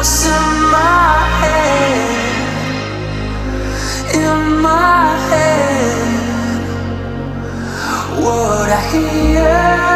in my head, in my head, what I hear.